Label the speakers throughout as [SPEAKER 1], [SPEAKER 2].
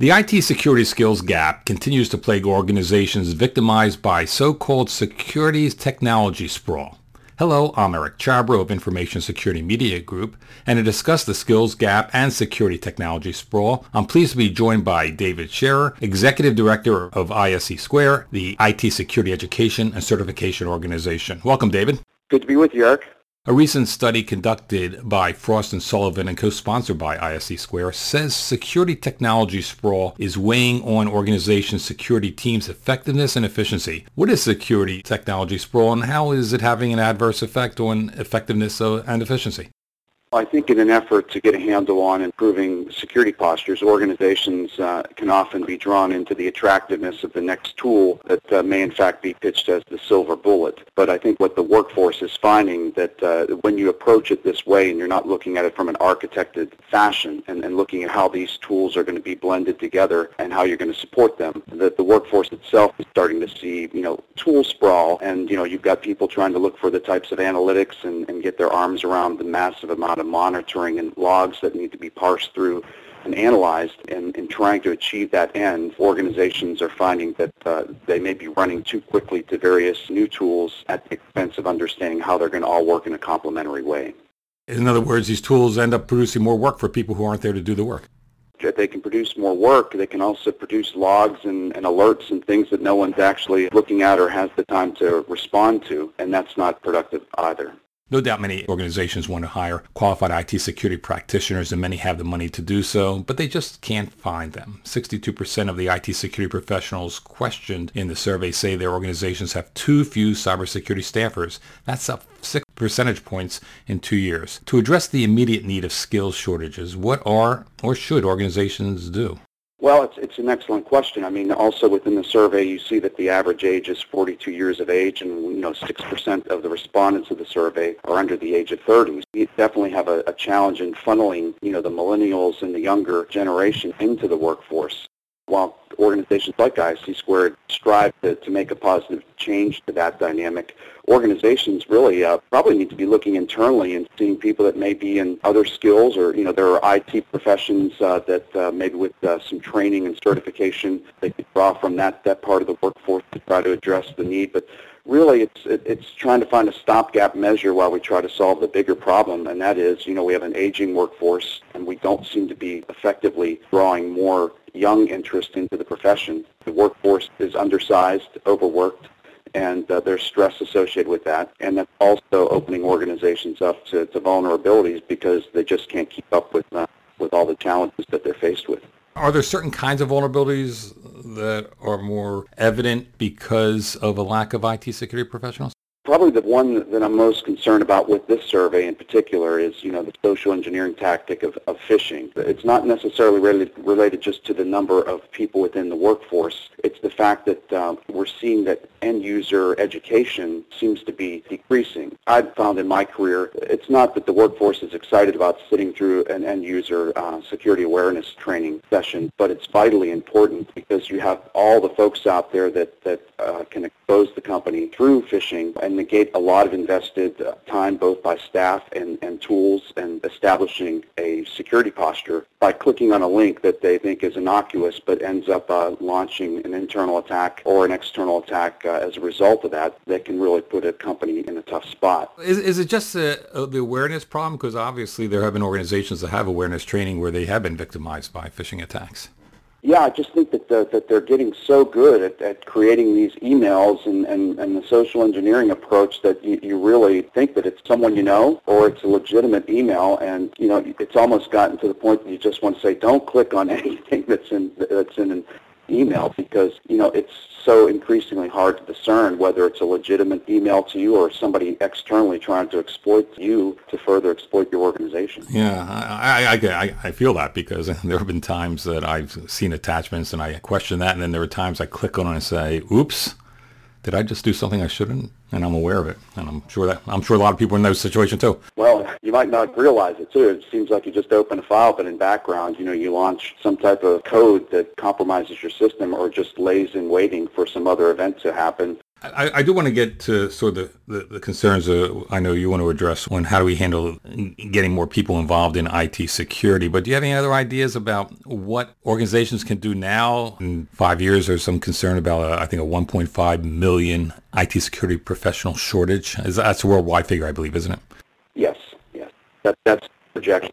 [SPEAKER 1] The IT security skills gap continues to plague organizations victimized by so-called security technology sprawl. Hello, I'm Eric Chabrow of Information Security Media Group, and to discuss the skills gap and security technology sprawl, I'm pleased to be joined by David Shearer, Executive Director of ISC Square, the IT security education and certification organization. Welcome, David.
[SPEAKER 2] Good to be with you, Eric.
[SPEAKER 1] A recent study conducted by Frost and Sullivan and co-sponsored by ISC Square says security technology sprawl is weighing on organizations' security teams' effectiveness and efficiency. What is security technology sprawl and how is it having an adverse effect on effectiveness uh, and efficiency?
[SPEAKER 2] I think in an effort to get a handle on improving security postures, organizations uh, can often be drawn into the attractiveness of the next tool that uh, may in fact be pitched as the silver bullet. But I think what the workforce is finding that uh, when you approach it this way and you're not looking at it from an architected fashion and, and looking at how these tools are going to be blended together and how you're going to support them, that the workforce itself is starting to see, you know, tool sprawl and, you know, you've got people trying to look for the types of analytics and, and get their arms around the massive amount of monitoring and logs that need to be parsed through and analyzed and in trying to achieve that end, organizations are finding that uh, they may be running too quickly to various new tools at the expense of understanding how they're going to all work in a complementary way.
[SPEAKER 1] In other words, these tools end up producing more work for people who aren't there to do the work.
[SPEAKER 2] If they can produce more work, they can also produce logs and, and alerts and things that no one's actually looking at or has the time to respond to, and that's not productive either.
[SPEAKER 1] No doubt many organizations want to hire qualified IT security practitioners and many have the money to do so, but they just can't find them. 62% of the IT security professionals questioned in the survey say their organizations have too few cybersecurity staffers. That's up 6 percentage points in two years. To address the immediate need of skills shortages, what are or should organizations do?
[SPEAKER 2] Well, it's, it's an excellent question. I mean, also within the survey, you see that the average age is 42 years of age, and you know, 6% of the respondents of the survey are under the age of 30. You definitely have a, a challenge in funneling, you know, the millennials and the younger generation into the workforce. While organizations like ISC Squared strive to, to make a positive change to that dynamic, organizations really uh, probably need to be looking internally and seeing people that may be in other skills or, you know, there are IT professions uh, that uh, maybe with uh, some training and certification they could draw from that, that part of the workforce to try to address the need. But really it's it, it's trying to find a stopgap measure while we try to solve the bigger problem and that is you know we have an aging workforce and we don't seem to be effectively drawing more young interest into the profession the workforce is undersized overworked and uh, there's stress associated with that. And that's also opening organizations up to, to vulnerabilities because they just can't keep up with uh, with all the challenges that they're faced with.
[SPEAKER 1] Are there certain kinds of vulnerabilities that are more evident because of a lack of IT security professionals?
[SPEAKER 2] Probably the one that I'm most concerned about with this survey in particular is, you know, the social engineering tactic of, of phishing. It's not necessarily related, related just to the number of people within the workforce. It's the fact that um, we're seeing that end user education seems to be decreasing. I've found in my career, it's not that the workforce is excited about sitting through an end user uh, security awareness training session, but it's vitally important because you have all the folks out there that, that uh, can expose the company through phishing and negate a lot of invested uh, time both by staff and, and tools and establishing a security posture by clicking on a link that they think is innocuous but ends up uh, launching an internal attack or an external attack uh, as a result of that that can really put a company in a tough spot.
[SPEAKER 1] Is, is it just the awareness problem? Because obviously there have been organizations that have awareness training where they have been victimized by phishing attacks.
[SPEAKER 2] Yeah, I just think that the, that they're getting so good at, at creating these emails and, and, and the social engineering approach that you, you really think that it's someone you know or it's a legitimate email, and you know it's almost gotten to the point that you just want to say, don't click on anything that's in that's in an email because you know it's so increasingly hard to discern whether it's a legitimate email to you or somebody externally trying to exploit you to further exploit your organization.
[SPEAKER 1] Yeah, I, I, I, I feel that because there have been times that I've seen attachments and I question that, and then there are times I click on it and say, "Oops." did I just do something I shouldn't? And I'm aware of it, and I'm sure that I'm sure a lot of people in those situations too.
[SPEAKER 2] Well, you might not realize it too. It seems like you just open a file, but in background, you know, you launch some type of code that compromises your system, or just lays in waiting for some other event to happen.
[SPEAKER 1] I, I do want to get to sort of the, the, the concerns uh, I know you want to address on how do we handle getting more people involved in IT security. But do you have any other ideas about what organizations can do now? In five years, there's some concern about, uh, I think, a 1.5 million IT security professional shortage. Is, that's a worldwide figure, I believe, isn't it?
[SPEAKER 2] Yes, yes. That, that's projection.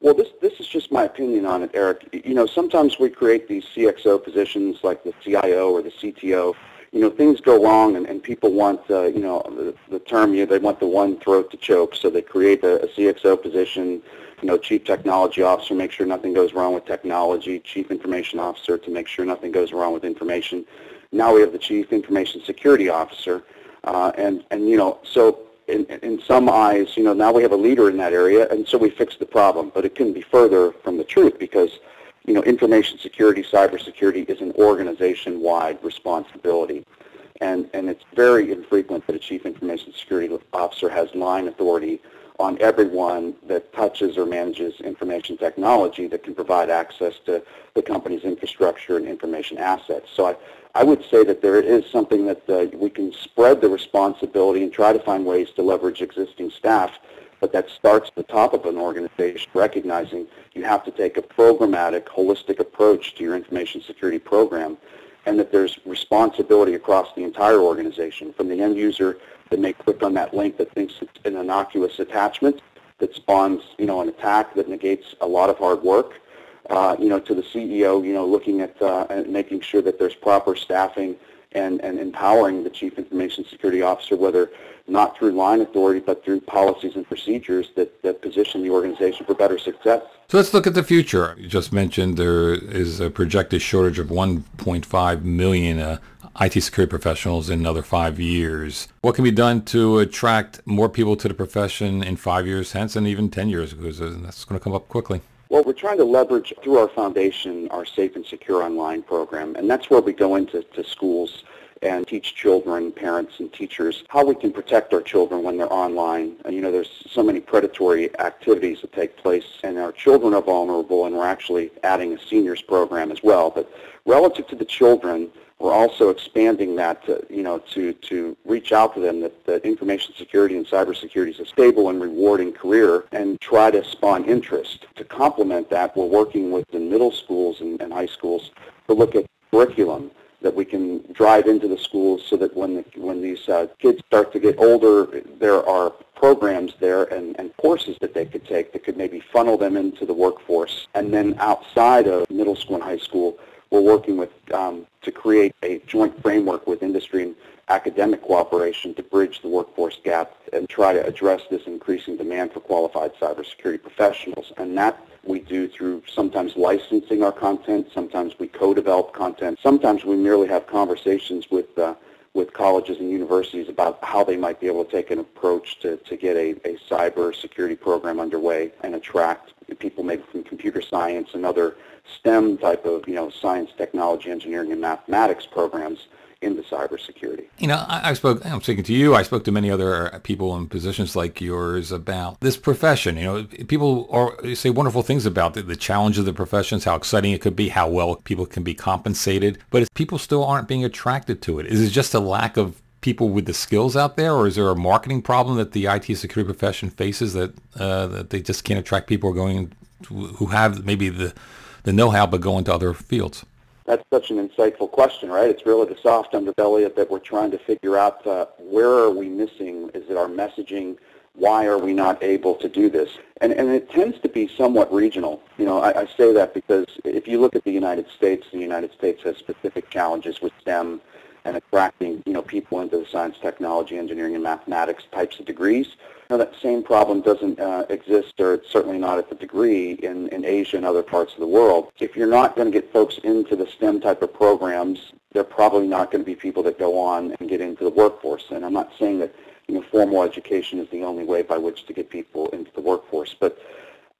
[SPEAKER 2] Well, this this is just my opinion on it, Eric. You know, sometimes we create these CXO positions like the CIO or the CTO you know, things go wrong and, and people want, uh, you know, the, the term, you know, they want the one throat to choke. So they create a, a CXO position, you know, chief technology officer, make sure nothing goes wrong with technology, chief information officer to make sure nothing goes wrong with information. Now we have the chief information security officer. Uh, and, and, you know, so in, in some eyes, you know, now we have a leader in that area, and so we fix the problem. But it couldn't be further from the truth because you know, information security, cybersecurity is an organization-wide responsibility. And, and it's very infrequent that a chief information security officer has line authority on everyone that touches or manages information technology that can provide access to the company's infrastructure and information assets. So I, I would say that there is something that uh, we can spread the responsibility and try to find ways to leverage existing staff but that starts at the top of an organization, recognizing you have to take a programmatic, holistic approach to your information security program, and that there's responsibility across the entire organization, from the end user that may click on that link that thinks it's an innocuous attachment that spawns, you know, an attack that negates a lot of hard work, uh, you know, to the CEO, you know, looking at uh, making sure that there's proper staffing and, and empowering the chief information security officer, whether not through line authority, but through policies and procedures that, that position the organization for better success.
[SPEAKER 1] So let's look at the future. You just mentioned there is a projected shortage of 1.5 million uh, IT security professionals in another five years. What can be done to attract more people to the profession in five years hence and even 10 years? Because uh, that's going to come up quickly.
[SPEAKER 2] Well, we're trying to leverage through our foundation our Safe and Secure Online program, and that's where we go into to schools and teach children, parents, and teachers how we can protect our children when they're online. And, you know, there's so many predatory activities that take place, and our children are vulnerable, and we're actually adding a seniors program as well. But relative to the children, we're also expanding that, to, you know, to, to reach out to them that, that information security and cybersecurity is a stable and rewarding career and try to spawn interest. To complement that, we're working with the middle schools and, and high schools to look at curriculum that we can drive into the schools so that when the, when these uh, kids start to get older, there are programs there and, and courses that they could take that could maybe funnel them into the workforce. And then outside of middle school and high school, we're working with um, to create a joint framework with industry and academic cooperation to bridge the workforce gap and try to address this increasing demand for qualified cybersecurity professionals. And that we do through sometimes licensing our content, sometimes we co-develop content, sometimes we merely have conversations with uh, with colleges and universities about how they might be able to take an approach to, to get a, a cyber security program underway and attract people maybe from computer science and other STEM type of, you know, science, technology, engineering, and mathematics programs into cybersecurity.
[SPEAKER 1] You know, I, I, spoke, I'm speaking to you, I spoke to many other people in positions like yours about this profession. You know, people are, say wonderful things about the, the challenge of the professions, how exciting it could be, how well people can be compensated, but people still aren't being attracted to it. Is it just a lack of people with the skills out there, or is there a marketing problem that the IT security profession faces that uh, that they just can't attract people going to, who have maybe the the know-how but go into other fields?
[SPEAKER 2] That's such an insightful question, right? It's really the soft underbelly of that we're trying to figure out uh, where are we missing? Is it our messaging? Why are we not able to do this? And, and it tends to be somewhat regional. You know, I, I say that because if you look at the United States, the United States has specific challenges with STEM and attracting, you know, people into the science, technology, engineering, and mathematics types of degrees. Now, that same problem doesn't uh, exist, or it's certainly not at the degree in, in Asia and other parts of the world. If you're not going to get folks into the STEM type of programs, they're probably not going to be people that go on and get into the workforce. And I'm not saying that you know, formal education is the only way by which to get people into the workforce, but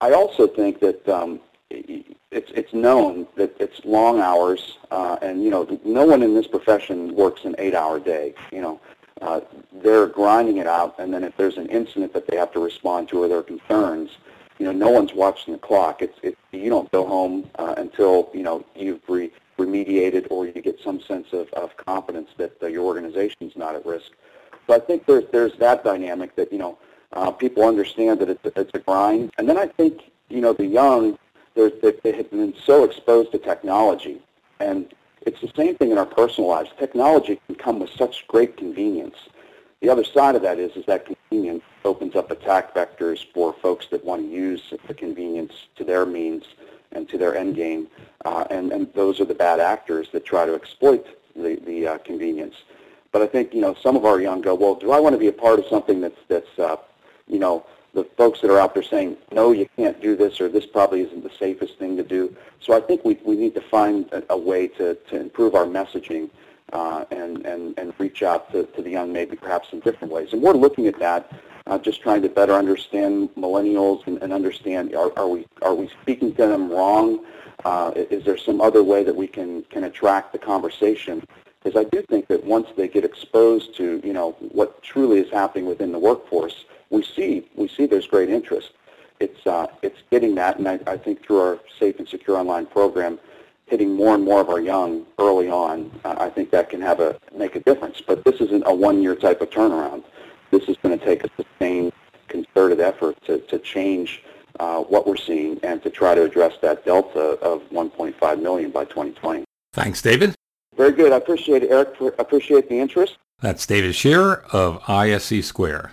[SPEAKER 2] I also think that um, it's it's known that it's long hours, uh, and you know, no one in this profession works an eight-hour day. You know, uh, they're grinding it out, and then if there's an incident that they have to respond to or their concerns, you know, no one's watching the clock. It's it, you don't go home uh, until you know you've re- remediated or you get some sense of, of confidence that uh, your organization is not at risk. So I think there's, there's that dynamic that, you know, uh, people understand that it's, it's a grind. And then I think, you know, the young, they, they have been so exposed to technology. And it's the same thing in our personal lives. Technology can come with such great convenience. The other side of that is, is that convenience opens up attack vectors for folks that want to use the convenience to their means and to their end game. Uh, and, and those are the bad actors that try to exploit the, the uh, convenience. But I think, you know, some of our young go, well, do I want to be a part of something that's, that's uh, you know, the folks that are out there saying, no, you can't do this, or this probably isn't the safest thing to do. So I think we, we need to find a, a way to, to improve our messaging uh, and, and, and reach out to, to the young maybe perhaps in different ways. And we're looking at that, uh, just trying to better understand millennials and, and understand are, are, we, are we speaking to them wrong? Uh, is there some other way that we can, can attract the conversation? Because I do think that once they get exposed to, you know, what truly is happening within the workforce, we see we see there's great interest. It's uh, it's getting that, and I, I think through our Safe and Secure Online program, hitting more and more of our young early on, uh, I think that can have a make a difference. But this isn't a one-year type of turnaround. This is going to take a sustained, concerted effort to, to change uh, what we're seeing and to try to address that delta of 1.5 million by 2020.
[SPEAKER 1] Thanks, David.
[SPEAKER 2] Very good. I appreciate it, Eric. Appreciate the interest.
[SPEAKER 1] That's David Shearer of ISC Square.